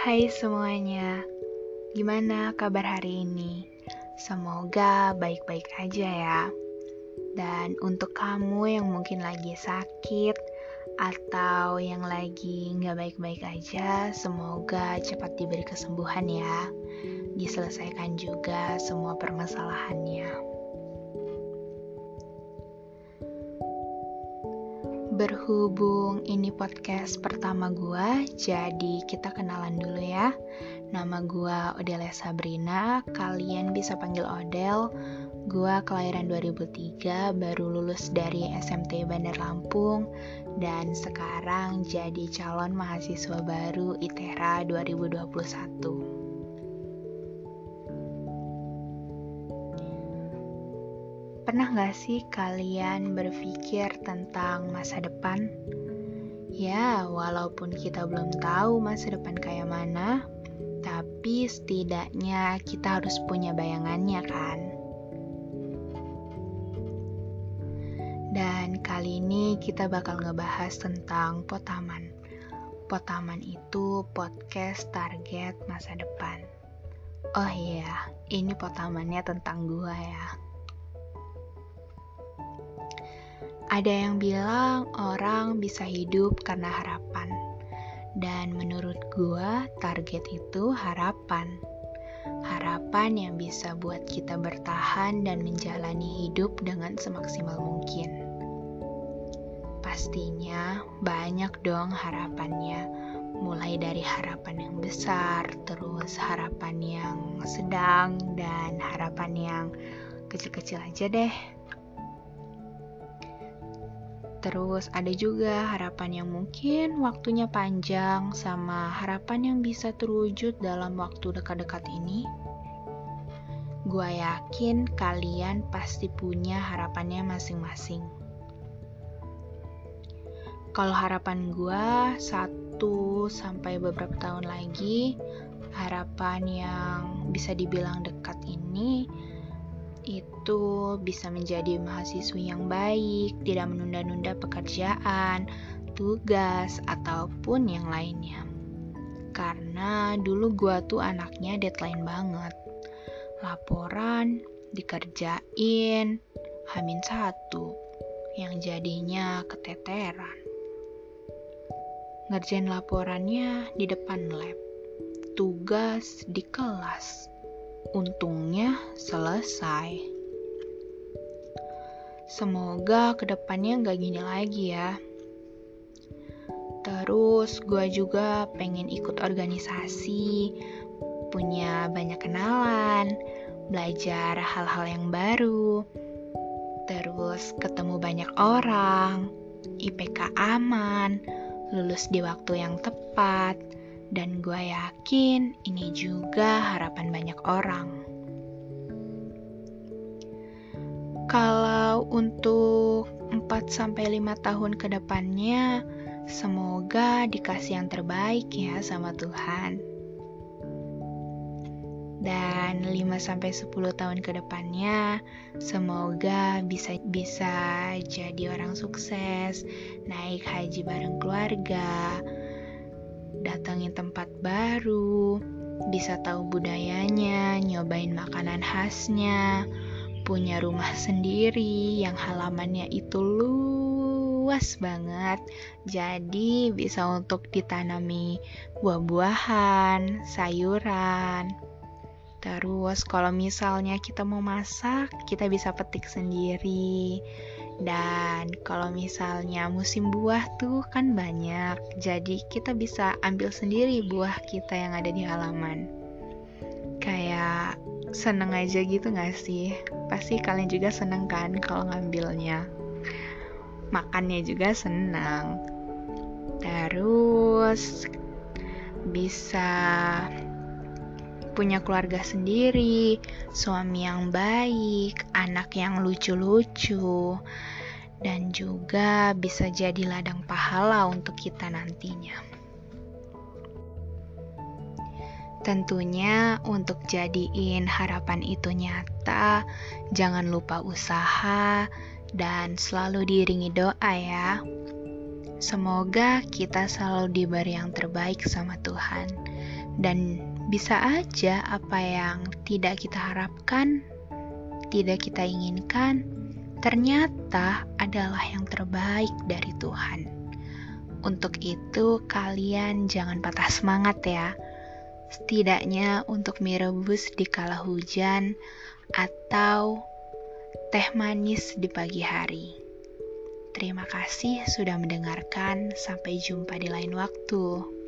Hai semuanya, gimana kabar hari ini? Semoga baik-baik aja ya. Dan untuk kamu yang mungkin lagi sakit atau yang lagi nggak baik-baik aja, semoga cepat diberi kesembuhan ya. Diselesaikan juga semua permasalahannya. Berhubung ini podcast pertama gue, jadi kita kenalan dulu ya. Nama gue Odelia Sabrina, kalian bisa panggil Odel. Gue kelahiran 2003, baru lulus dari SMT Bandar Lampung, dan sekarang jadi calon mahasiswa baru ITERA 2021. Pernah gak sih kalian berpikir tentang masa depan? Ya, walaupun kita belum tahu masa depan kayak mana, tapi setidaknya kita harus punya bayangannya kan? Dan kali ini kita bakal ngebahas tentang Potaman. Potaman itu podcast target masa depan. Oh iya, ini potamannya tentang gua ya. Ada yang bilang orang bisa hidup karena harapan. Dan menurut gua, target itu harapan. Harapan yang bisa buat kita bertahan dan menjalani hidup dengan semaksimal mungkin. Pastinya banyak dong harapannya, mulai dari harapan yang besar, terus harapan yang sedang, dan harapan yang kecil-kecil aja deh. Terus ada juga harapan yang mungkin waktunya panjang sama harapan yang bisa terwujud dalam waktu dekat-dekat ini. Gua yakin kalian pasti punya harapannya masing-masing. Kalau harapan gua satu sampai beberapa tahun lagi, harapan yang bisa dibilang dekat ini itu bisa menjadi mahasiswa yang baik, tidak menunda-nunda pekerjaan, tugas, ataupun yang lainnya. Karena dulu gua tuh anaknya deadline banget. Laporan dikerjain hamin satu, yang jadinya keteteran. Ngerjain laporannya di depan lab, tugas di kelas Untungnya selesai. Semoga ke depannya gak gini lagi ya. Terus gue juga pengen ikut organisasi, punya banyak kenalan, belajar hal-hal yang baru, terus ketemu banyak orang, IPK aman, lulus di waktu yang tepat, dan gue yakin ini juga harapan banyak orang. Kalau untuk 4-5 tahun ke depannya, semoga dikasih yang terbaik ya sama Tuhan. Dan 5-10 tahun ke depannya, semoga bisa bisa jadi orang sukses, naik haji bareng keluarga, datangin tempat baru, bisa tahu budayanya, nyobain makanan khasnya, punya rumah sendiri yang halamannya itu luas banget. Jadi bisa untuk ditanami buah-buahan, sayuran. Terus kalau misalnya kita mau masak, kita bisa petik sendiri dan kalau misalnya musim buah tuh kan banyak, jadi kita bisa ambil sendiri buah kita yang ada di halaman. Kayak seneng aja gitu gak sih? Pasti kalian juga seneng kan kalau ngambilnya. Makannya juga senang. Terus bisa punya keluarga sendiri, suami yang baik, anak yang lucu-lucu, dan juga bisa jadi ladang pahala untuk kita nantinya. Tentunya, untuk jadiin harapan itu nyata, jangan lupa usaha dan selalu diiringi doa, ya. Semoga kita selalu diberi yang terbaik sama Tuhan Dan bisa aja apa yang tidak kita harapkan, tidak kita inginkan, ternyata adalah yang terbaik dari Tuhan. Untuk itu, kalian jangan patah semangat ya. Setidaknya untuk mie rebus di kala hujan atau teh manis di pagi hari. Terima kasih sudah mendengarkan. Sampai jumpa di lain waktu.